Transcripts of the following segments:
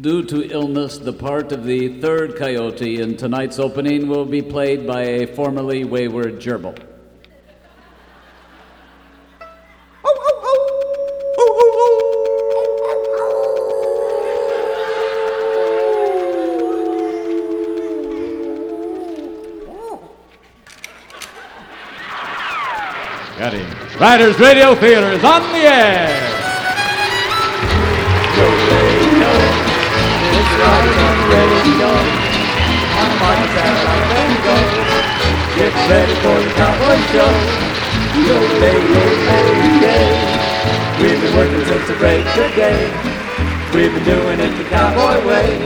Due to illness, the part of the third coyote in tonight's opening will be played by a formerly wayward gerbil. Got him. Riders Radio Theater is on the air. Ready for the cowboy show. Yo, day, yo, day, day. We've been working since the break of day. We've been doing it the cowboy way.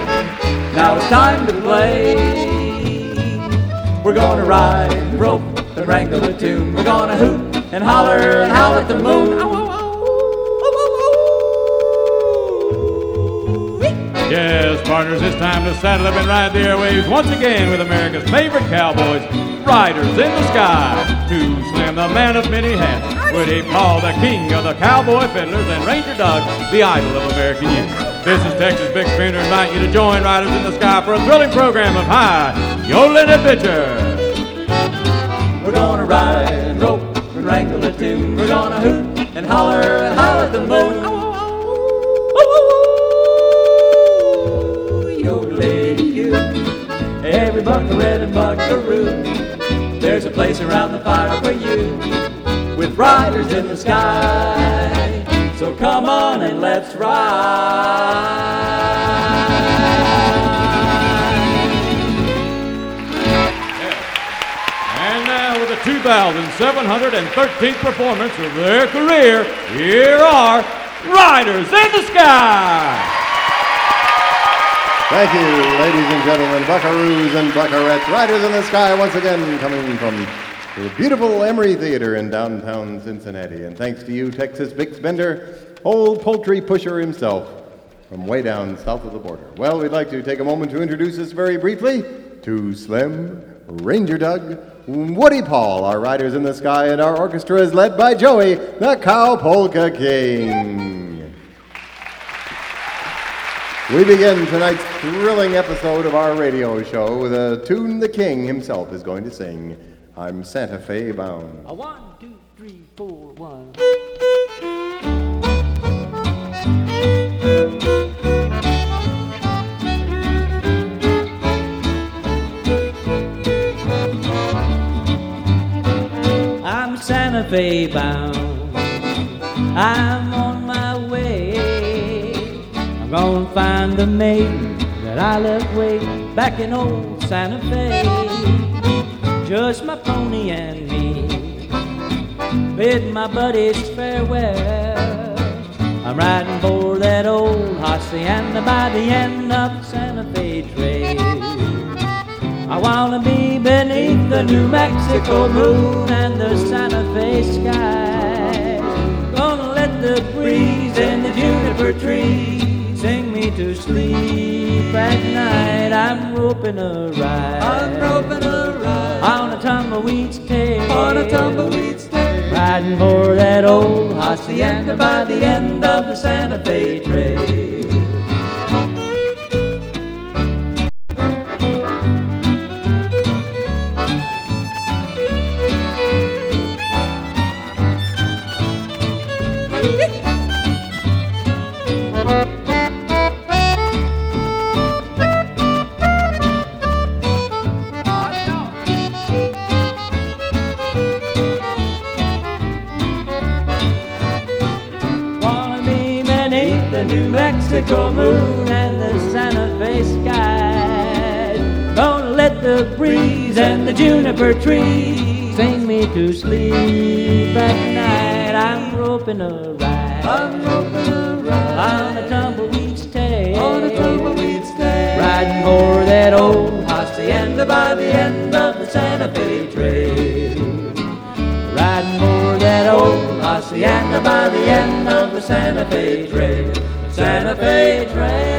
Now it's time to play. We're gonna ride rope and wrangle a tune. We're gonna hoot and holler and howl at the moon. Partners, it's time to saddle up and ride the airwaves once again with America's favorite cowboys, Riders in the Sky. Too Slim, the man of many hats, Woody Paul, the king of the cowboy fiddlers, and Ranger Doug, the idol of American youth. This is Texas Big Spin to invite you to join Riders in the Sky for a thrilling program of high yodeling adventure. We're gonna ride and rope and wrangle a tune. We're gonna hoot and holler and howl at the moon. Every buckaroo and buckaroo. There's a place around the fire for you. With riders in the sky. So come on and let's ride. And now, with the 2,713th performance of their career, here are Riders in the Sky. Thank you, ladies and gentlemen, buckaroos and buckarettes, riders in the sky, once again coming from the beautiful Emery Theater in downtown Cincinnati. And thanks to you, Texas Bix Bender, old poultry pusher himself from way down south of the border. Well, we'd like to take a moment to introduce us very briefly to Slim, Ranger Doug, Woody Paul, our riders in the sky, and our orchestra is led by Joey, the Cow Polka King. We begin tonight's thrilling episode of our radio show with a tune the king himself is going to sing. I'm Santa Fe bound. A one, two, three, four, one. I'm Santa Fe bound. I'm gonna find the maiden that I left way back in old Santa Fe. Just my pony and me. Bid my buddies farewell. I'm riding for that old hacienda by the end of Santa Fe Trail. I wanna be beneath the New Mexico moon and the Santa Fe sky. Gonna let the breeze and the juniper trees to sleep at night. I'm roping a ride. I'm roping a ride on a tumbleweed's tail. On a tumbleweed's tail. Riding for that old hacienda by the end of the Santa Fe Trail. And the juniper trees sing me to sleep at night. I'm roping a ride. I'm roping a ride on a tumbleweed's tail. On a tumbleweed's tail. Riding for that old hacienda by the end of the Santa Fe Trail. Riding for that old hacienda by the end of the Santa Fe Trail. Santa Fe Trail.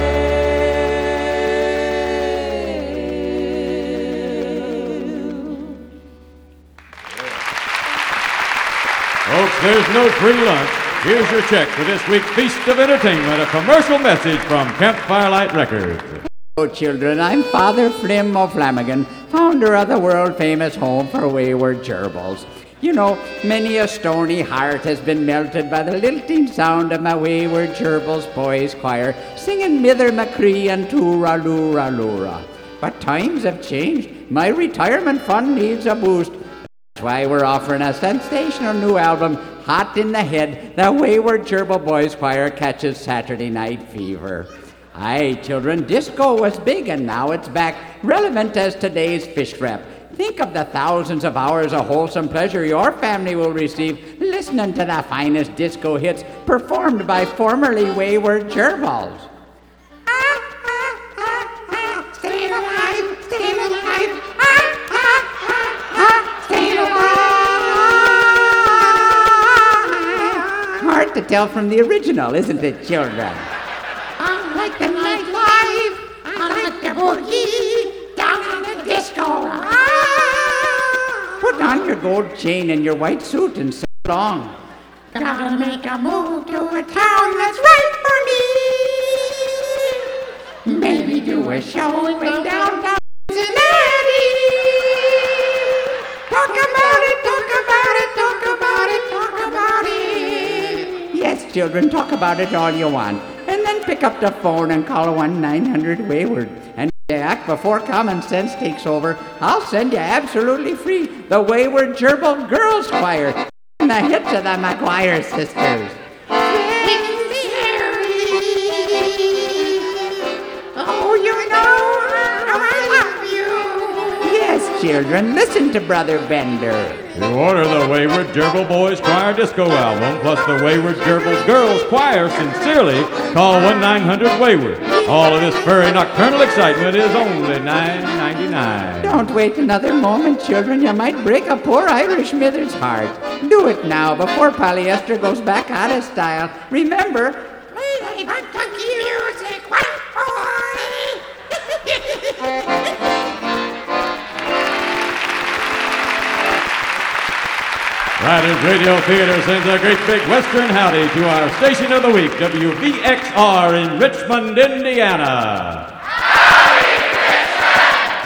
There's no free lunch Here's your check for this week's Feast of Entertainment, a commercial message from Camp Firelight Records. Hello, children. I'm Father Flim O'Flanagan, founder of the world famous Home for Wayward Gerbils. You know, many a stony heart has been melted by the lilting sound of my wayward gerbils boys choir singing Mither Machree and Toora Loora Loora. But times have changed. My retirement fund needs a boost. Why we're offering a sensational new album, Hot in the Head, the Wayward Gerbil Boys Choir catches Saturday Night Fever. Aye, children, disco was big and now it's back, relevant as today's fish wrap. Think of the thousands of hours of wholesome pleasure your family will receive listening to the finest disco hits performed by formerly wayward gerbils. Hard to tell from the original, isn't it, children? I like the nightlife. I like the boogie down on the disco. Put on your gold chain and your white suit and sing along. Gotta make a move to a town that's right for me. Maybe do a show in children, talk about it all you want. And then pick up the phone and call 1 900 Wayward. And act before common sense takes over, I'll send you absolutely free the Wayward Gerbil Girls Choir and the hits of the McGuire sisters. Children, listen to Brother Bender. You order the Wayward Gerbil Boys Choir Disco album, plus the Wayward Gerbil Girls Choir, sincerely call 1 900 Wayward. All of this furry nocturnal excitement is only $9.99. Don't wait another moment, children. You might break a poor Irish mither's heart. Do it now before polyester goes back out of style. Remember, Riders Radio Theater sends a great big Western howdy to our station of the week, WVXR in Richmond, Indiana. Howdy,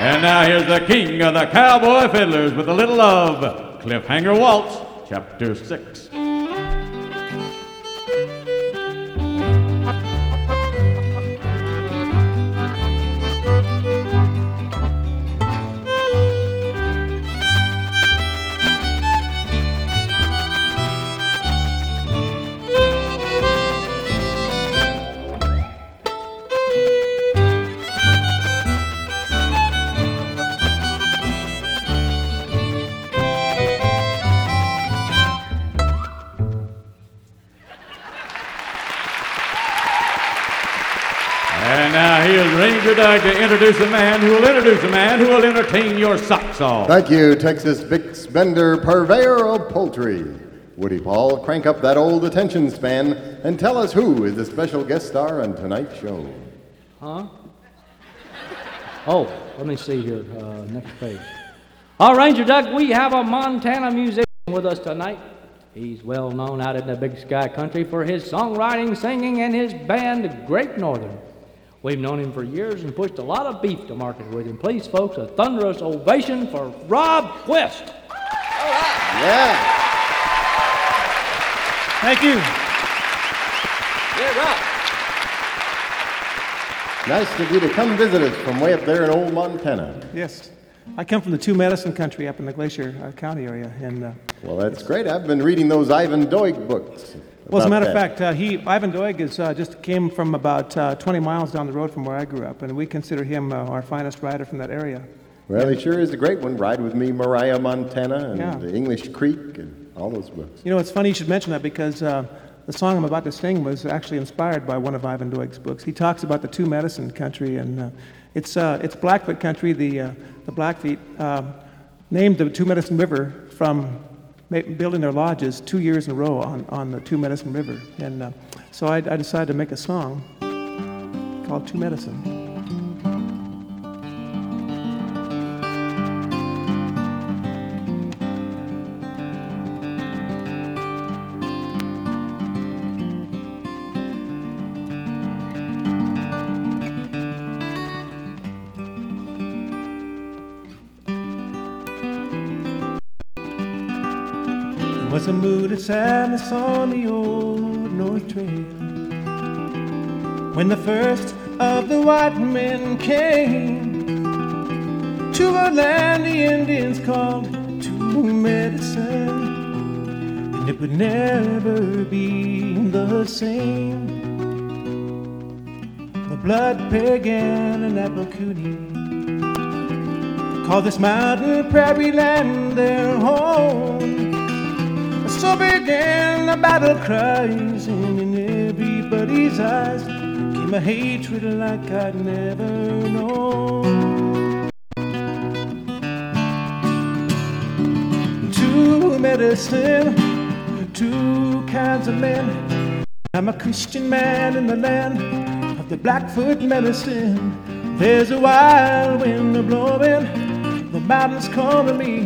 And now here's the king of the cowboy fiddlers with a little of Cliffhanger Waltz, Chapter 6. Here's Ranger Doug to introduce a man who will introduce a man who will entertain your socks off. Thank you, Texas Bix Bender, purveyor of poultry. Woody Paul, crank up that old attention span and tell us who is the special guest star on tonight's show. Huh? Oh, let me see here. Uh, next page. All Ranger Doug, we have a Montana musician with us tonight. He's well known out in the Big Sky Country for his songwriting, singing, and his band, Great Northern. We've known him for years and pushed a lot of beef to market with him. Please, folks, a thunderous ovation for Rob Quist. Yeah. Thank you. Yeah, Rob. Nice of you to come visit us from way up there in old Montana. Yes. I come from the Two Medicine Country up in the Glacier uh, County area. And, uh, Well, that's great. I've been reading those Ivan Doig books. well, as a matter of fact, uh, he, Ivan Doig is, uh, just came from about uh, 20 miles down the road from where I grew up, and we consider him uh, our finest writer from that area. Well, he sure is a great one. Ride with Me, Mariah, Montana, and Yeah. the English Creek, and all those books. You know, it's funny you should mention that because uh, the song I'm about to sing was actually inspired by one of Ivan Doig's books. He talks about the Two Medicine Country, and uh, it's, uh, it's Blackfoot Country, the, uh, the Blackfeet, um named the Two Medicine River from ma- building their lodges two years in a row on, on the Two Medicine River. And uh, so I, I decided to make a song called Two Medicine. Was a mood of sadness on the old North Trail. When the first of the white men came to a land the Indians called Two Medicine, and it would never be the same. The blood Piegan and Apelcoonie call this mountain prairie land their home. So began the battle cries, and in everybody's eyes came a hatred like I'd never known. Two medicine, two kinds of men. I'm a Christian man in the land of the Blackfoot medicine. There's a wild wind blowing, the mountains calling me.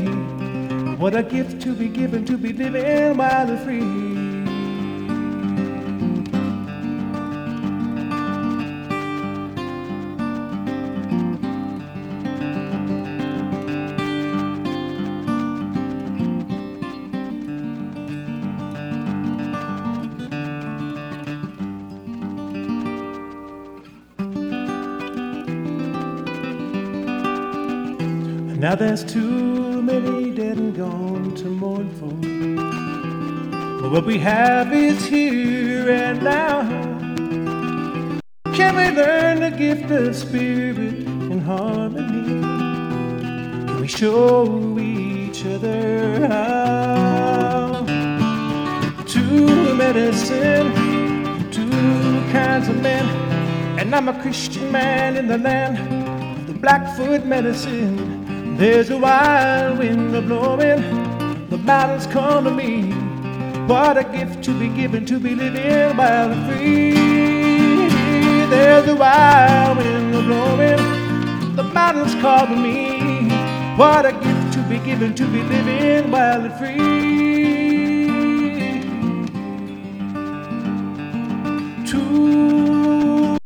What a gift to be given, to be living wild and free. Now there's too many dead and gone to mourn for. But what we have is here and now. Can we learn the gift of spirit and harmony? Can we show each other how? Two medicine, two kinds of men, and I'm a Christian man in the land of the Blackfoot medicine. There's a wild wind a blowing, the mountains call to me. What a gift to be given, to be living wild and free. There's a wild wind a blowing, the call to me. What a gift to be given, to be living wild and free. Two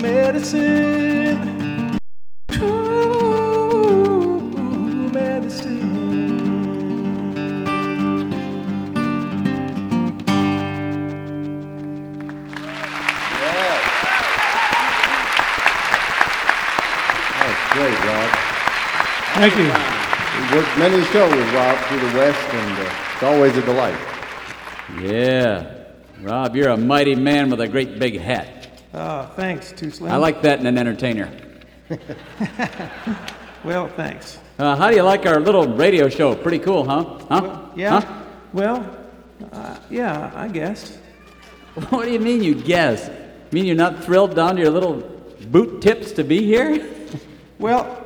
medicine, Thank you. We've worked many shows, with Rob, through the West, and uh, it's always a delight. Yeah. Rob, you're a mighty man with a great big hat. Oh, thanks, Too Slim. I like that in an entertainer. Well, thanks. Uh, how do you like our little radio show? Pretty cool, huh? Huh? Yeah. Huh? Well, uh, yeah, I guess. What do you mean you guess? mean you're not thrilled down to your little boot tips to be here? Well,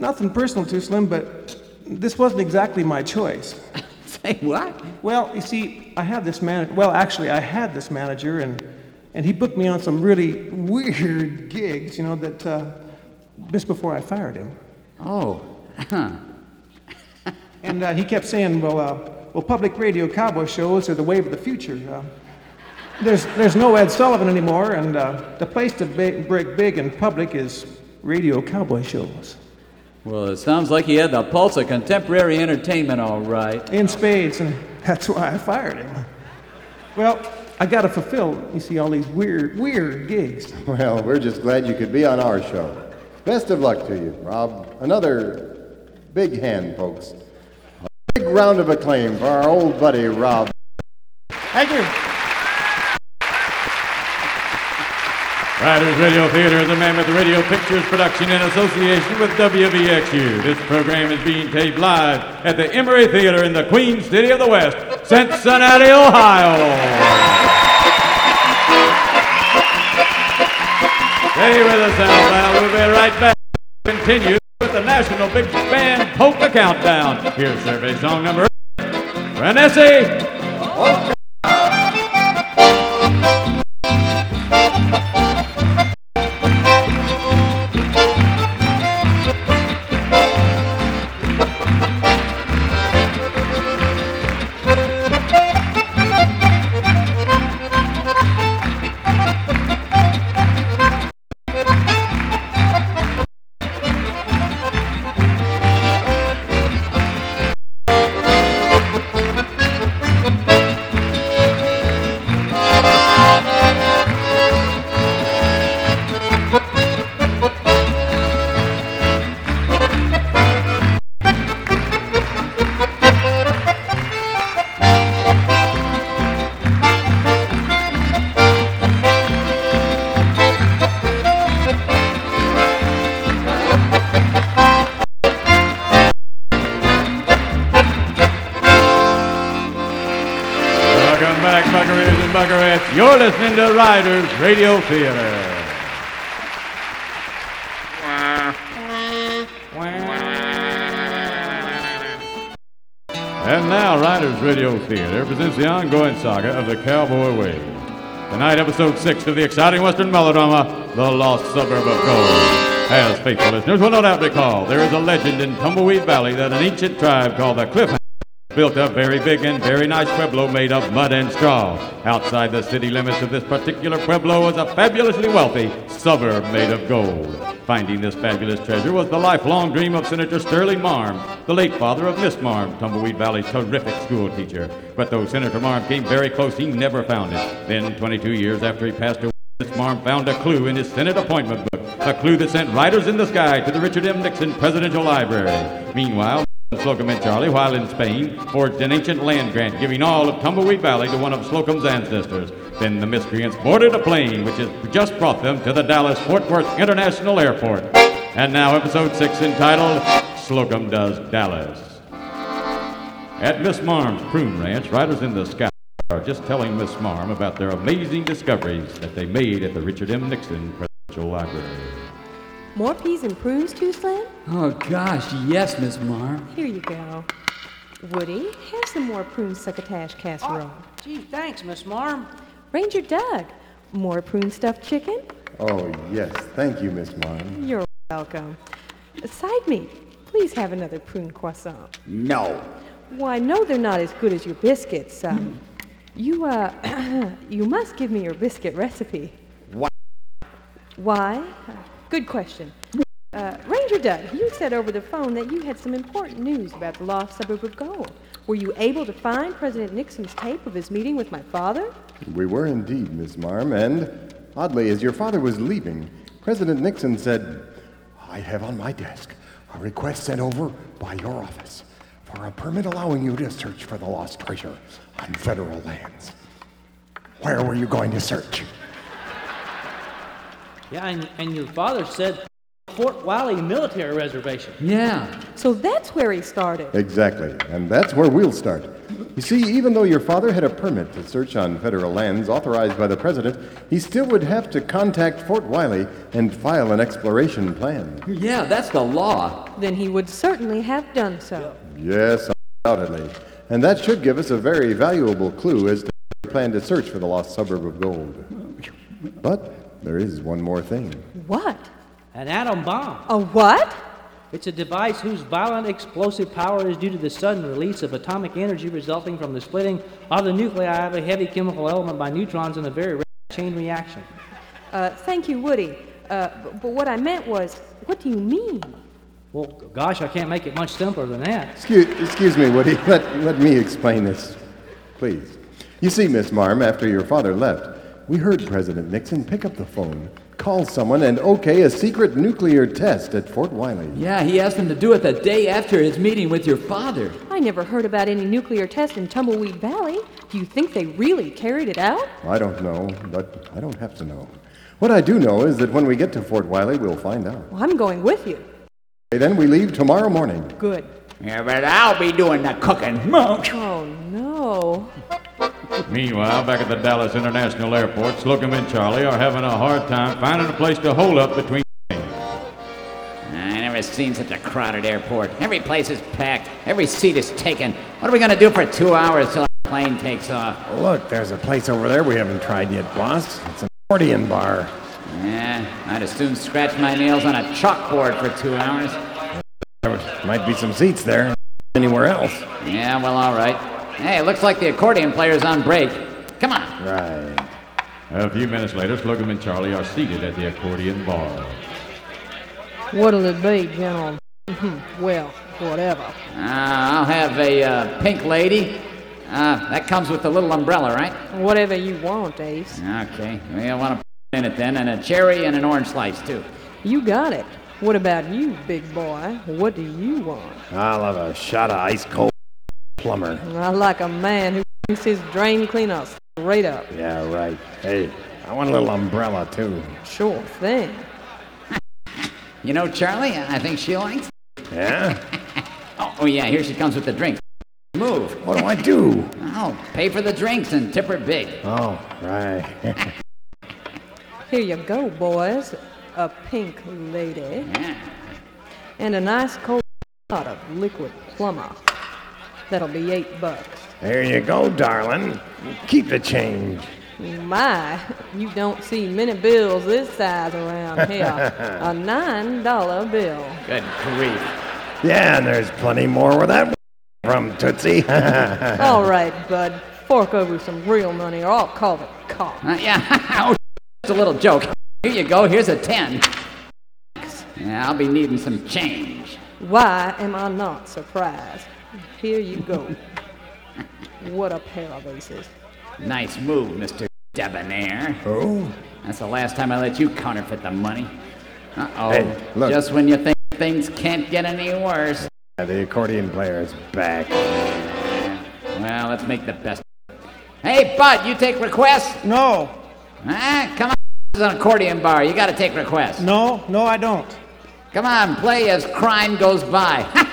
nothing personal, Too Slim, but this wasn't exactly my choice. Say what? Well, you see, I had this manager. Well, actually, I had this manager, and and he booked me on some really weird gigs, you know, that uh, just before I fired him. Oh. Huh. And uh, he kept saying, "Well, uh, well, public radio cowboy shows are the wave of the future. Uh, there's there's no Ed Sullivan anymore, and uh, the place to ba- break big in public is radio cowboy shows Well, it sounds like he had the pulse of contemporary entertainment, all right. in spades, and that's why I fired him. Well, I got to fulfill, you see, all these weird, weird gigs. Well, we're just glad you could be on our show. Best of luck to you, Rob. Another big hand, folks. A big round of acclaim for our old buddy, Rob. Thank you. Riders Radio Theater is a Mammoth Radio Pictures production in association with WVXU. This program is being taped live at the Emery Theater in the Queen City of the West, Cincinnati, Ohio. Stay with us, Alabama. We'll be right back. Continue with the National Big Band Polka Countdown. Here's survey song number eight. Listening to Riders Radio Theater. And now, Riders Radio Theater presents the ongoing saga of the Cowboy Way. Tonight, episode six of the exciting Western melodrama, The Lost Suburb of Gold. As faithful listeners will no doubt recall, there is a legend in Tumbleweed Valley that an ancient tribe called the Cliff built a very big and very nice pueblo made of mud and straw. Outside the city limits of this particular pueblo was a fabulously wealthy suburb made of gold. Finding this fabulous treasure was the lifelong dream of Senator Sterling Marm, the late father of Miss Marm, Tumbleweed Valley's terrific school teacher. But though Senator Marm came very close, he never found it. Then, 22 years after he passed away, Miss Marm found a clue in his Senate appointment book, a clue that sent riders in the sky to the Richard M. Nixon Presidential Library. Meanwhile, Slocum and Charlie, while in Spain, forged an ancient land grant giving all of Tumbleweed Valley to one of Slocum's ancestors. Then the miscreants boarded a plane which has just brought them to the Dallas Fort Worth International Airport. And now, episode six entitled Slocum Does Dallas. At Miss Marm's prune ranch, Riders in the Sky are just telling Miss Marm about their amazing discoveries that they made at the Richard M. Nixon Presidential Library. More peas and prunes, too, Slim? Oh, gosh, yes, Miss Marm. Here you go. Woody, have some more prune succotash casserole. Gee, thanks, Miss Marm. Ranger Doug, more prune stuffed chicken? Oh, yes. Thank you, Miss Marm. You're welcome. Side meat, please have another prune croissant. No. Why, no, they're not as good as your biscuits. Um, you, uh, you must give me your biscuit recipe. Why? Why? Good question. Uh, Ranger Doug, you said over the phone that you had some important news about the lost suburb of gold. Were you able to find President Nixon's tape of his meeting with my father? We were indeed, Miss Marm, and oddly, as your father was leaving, President Nixon said, I have on my desk a request sent over by your office for a permit allowing you to search for the lost treasure on federal lands. Where were you going to search? Yeah, and, and your father said Fort Wiley Military Reservation. Yeah. So that's where he started. Exactly, and that's where we'll start. You see, even though your father had a permit to search on federal lands authorized by the president, he still would have to contact Fort Wiley and file an exploration plan. Yeah, that's the law. Then he would certainly have done so. Yes, undoubtedly. And that should give us a very valuable clue as to the plan to search for the lost suburb of gold. But there is one more thing. What? An atom bomb. A what? It's a device whose violent explosive power is due to the sudden release of atomic energy resulting from the splitting of the nuclei of a heavy chemical element by neutrons in a very rapid chain reaction. Uh, thank you, Woody. Uh, b- but what I meant was, what do you mean? Well, gosh, I can't make it much simpler than that. Excuse, excuse me, Woody. Let, let me explain this, please. You see, Miss Marm, after your father left, we heard President Nixon pick up the phone, call someone, and okay a secret nuclear test at Fort Wiley. Yeah, he asked him to do it the day after his meeting with your father. I never heard about any nuclear test in Tumbleweed Valley. Do you think they really carried it out? I don't know, but I don't have to know. What I do know is that when we get to Fort Wiley, we'll find out. Well, I'm going with you. Okay, then we leave tomorrow morning. Good. Yeah, but I'll be doing the cooking. Oh, no. Meanwhile, back at the Dallas International Airport, Slocum and Charlie are having a hard time finding a place to hold up between. I never seen such a crowded airport. Every place is packed. Every seat is taken. What are we gonna do for two hours till our plane takes off? Look, there's a place over there we haven't tried yet, boss. It's an accordion bar. Yeah, I'd as soon scratch my nails on a chalkboard for two hours. There might be some seats there. Anywhere else. Yeah, well, all right. Hey, looks like the accordion player's on break. Come on. Right. A few minutes later, Slocum and Charlie are seated at the accordion bar. What'll it be, gentlemen? well, whatever. Uh, I'll have a uh, pink lady. Uh, that comes with the little umbrella, right? Whatever you want, Ace. Okay. Well, I want to in it then, and a cherry and an orange slice, too. You got it. What about you, big boy? What do you want? I'll have a shot of ice cold plumber. I like a man who thinks his drain cleaner straight up. Yeah, right. Hey, I want a little umbrella, too. Sure thing. You know, Charlie, I think she likes. Yeah? Oh, oh yeah, here she comes with the drink. Move. What do I do? Oh, pay for the drinks and tip her big. Oh, right. Here you go, boys. A pink lady. And a nice cold shot of liquid plumber. That'll be eight bucks. there you go, darling. Keep the change. My, you don't see many bills this size around here. a nine dollar bill. Good grief. Yeah, and there's plenty more where that from Tootsie. All right, bud. Fork over some real money or I'll call the cops. Uh, yeah, oh, it's a little joke. Here you go, here's a 10. Yeah, I'll be needing some change. Why am I not surprised? Here you go. What a pair of aces. Nice move, Mr. Debonair. oh? That's the last time I let you counterfeit the money. Uh oh. Hey. Just when you think things can't get any worse. The accordion player is back. Well, let's make the best. Hey, Bud, you take requests? No, Ah, come on. This is an accordion bar. You gotta take requests. no, no, I don't. Come on, play as crime goes by.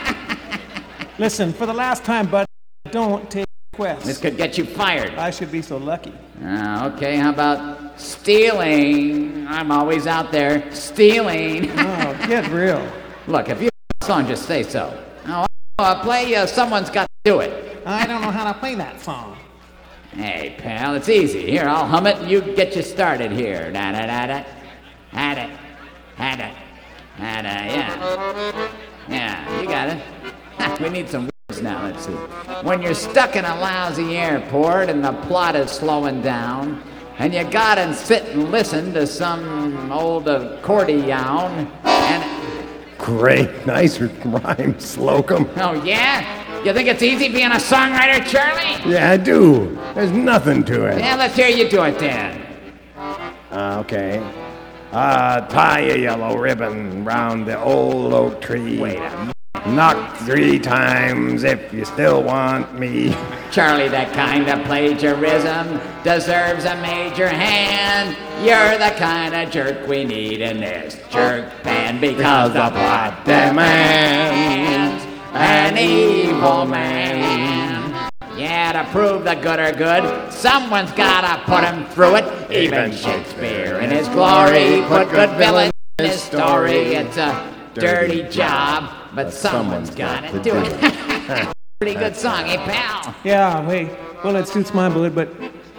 Listen, for the last time, bud, don't take requests. this could get you fired. I should be so lucky. Ah, okay, how about stealing? I'm always out there stealing. Oh, get real. Look, if you have a song, just say so. Oh, uh, play uh, Someone's Got to Do It. I don't know how to play that song. Hey, pal, it's easy. Here, I'll hum it and you get you started here. Da da da da. Had it. Had it. Had it. Yeah. Yeah, you got it. We need some words now. Let's see. When you're stuck in a lousy airport and the plot is slowing down, and you gotta sit and listen to some old accordion, and Great, nice rhyme, Slocum. oh yeah, you think it's easy being a songwriter, Charlie? Yeah, I do. There's nothing to it. Yeah, let's hear you do it then. Uh, okay. Uh, tie a yellow ribbon round the old oak tree. Wait a minute. Knock three times if you still want me. Charlie, that kind of plagiarism deserves a major hand. You're the kind of jerk we need in this jerk band because the plot demands an evil man. Yeah, to prove the good are good, someone's gotta put him through it. Even Shakespeare in his glory put good villains in his story. It's a dirty job, but someone's gotta do it. Pretty good song, eh, pal? Yeah, wait. Well, it suits my mood, but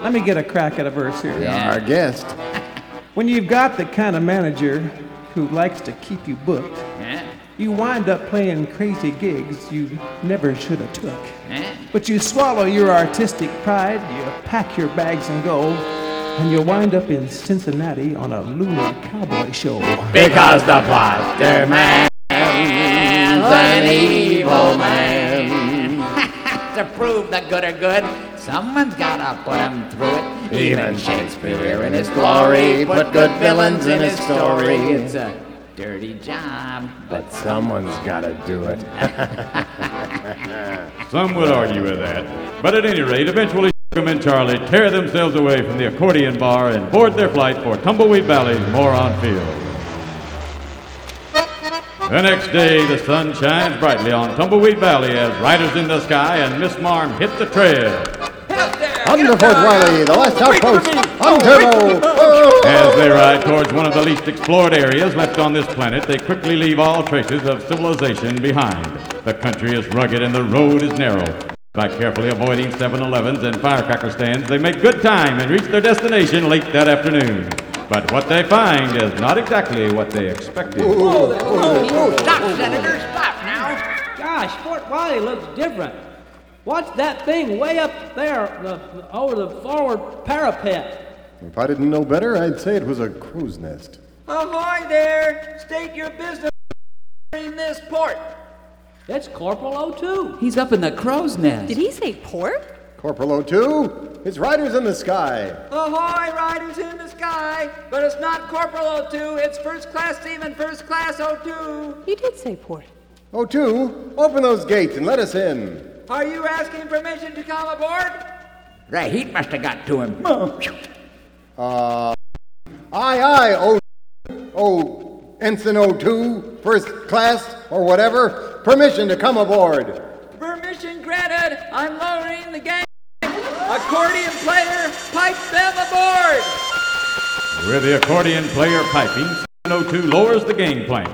let me get a crack at a verse here. Yeah, Our guest. When you've got the kind of manager who likes to keep you booked, Eh? you wind up playing crazy gigs you never should have took. Eh? But you swallow your artistic pride, you pack your bags and go, and you wind up in Cincinnati on a lunar cowboy show. Because the plot demands an evil man. to prove the good are good, someone's gotta put him through it. Even Shakespeare in his glory put good villains in his story. It's a dirty job, but Someone's gotta do it. Some would argue with that. But at any rate, eventually Slocum and Charlie tear themselves away from the accordion bar and board their flight for Tumbleweed Valley's Moron Field. The next day, the sun shines brightly on Tumbleweed Valley as Riders in the Sky and Miss Marm hit the trail. Under Fort Riley, the last outpost on Turbo. Oh! As they ride towards one of the least explored areas left on this planet, they quickly leave all traces of civilization behind. The country is rugged and the road is narrow. By carefully avoiding 7-Elevens and firecracker stands, they make good time and reach their destination late that afternoon. But what they find is not exactly what they expected. stop, Senator, stop now. Gosh, Fort Riley looks different. What's that thing way up there the, over the forward parapet? If I didn't know better, I'd say it was a crow's nest. Oh, Ahoy there! State your business in this port. It's Corporal O2. He's up in the crow's nest. Did he say port? Corporal O2, it's Riders in the Sky. Ahoy, riders in the sky! But it's not Corporal O2, it's First Class Seaman, First Class O2. You did say port. O2, open those gates and let us in. Are you asking permission to come aboard? The heat must have got to him. Uh, aye, aye, O, O, Ensign O2, first class or whatever, permission to come aboard. Permission granted. I Accordion player, pipe them aboard! With the accordion player piping, 702 lowers the gangplank.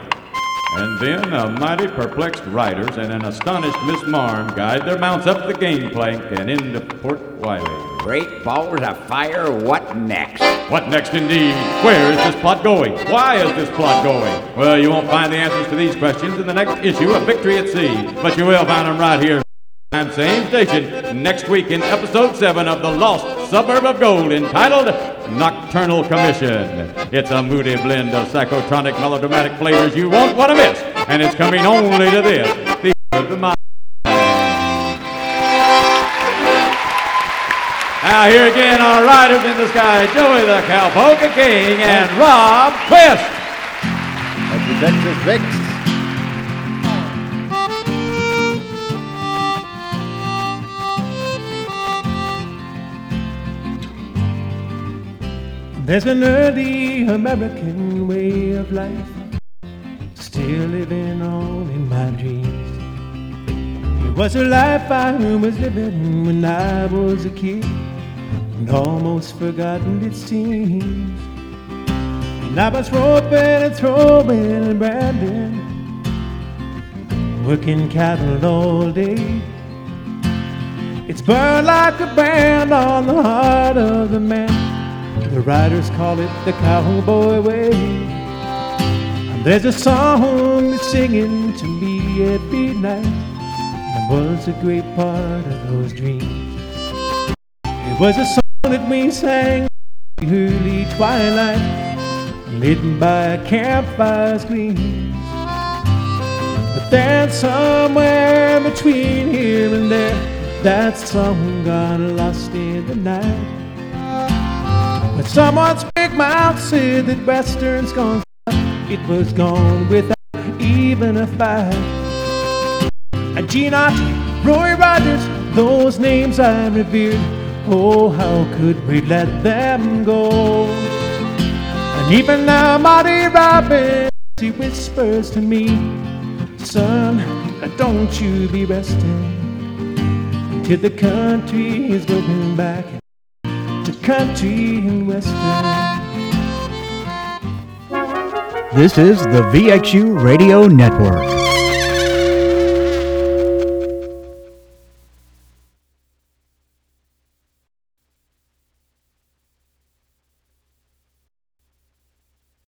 And then a mighty perplexed riders and an astonished Miss Marm guide their mounts up the gangplank and into Port Wiley. Great balls of fire, what next? What next indeed? Where is this plot going? Why is this plot going? Well, you won't find the answers to these questions in the next issue of Victory at Sea, but you will find them right here. And same station next week in episode 7 of The Lost Suburb of Gold entitled Nocturnal Commission. It's a moody blend of psychotronic melodramatic flavors you won't want to miss, and it's coming only to this, the of the mind. Now here again are Riders in the Sky, Joey the Cowpolka King and Rob Quist. That's the Texas. There's an early American way of life still living on in my dreams. It was a life I was living when I was a kid and almost forgotten it seems. And I was roping and throwing and branding, working cattle all day. It's burned like a brand on the heart of the man. The riders call it the cowboy way. And there's a song that's singing to me every night. And was a great part of those dreams. It was a song that we sang in the early twilight, lit by a campfire's gleams. But then somewhere between here and there, that song got lost in the night. But someone's big mouth said that Western's gone. It was gone without even a fight. And Gene Autry, Roy Rogers, those names I revered. Oh, how could we let them go? And even now, Marty Robbins, he whispers to me, Son, uh, don't you be resting till the country is going back country and western. This is the VXU Radio Network.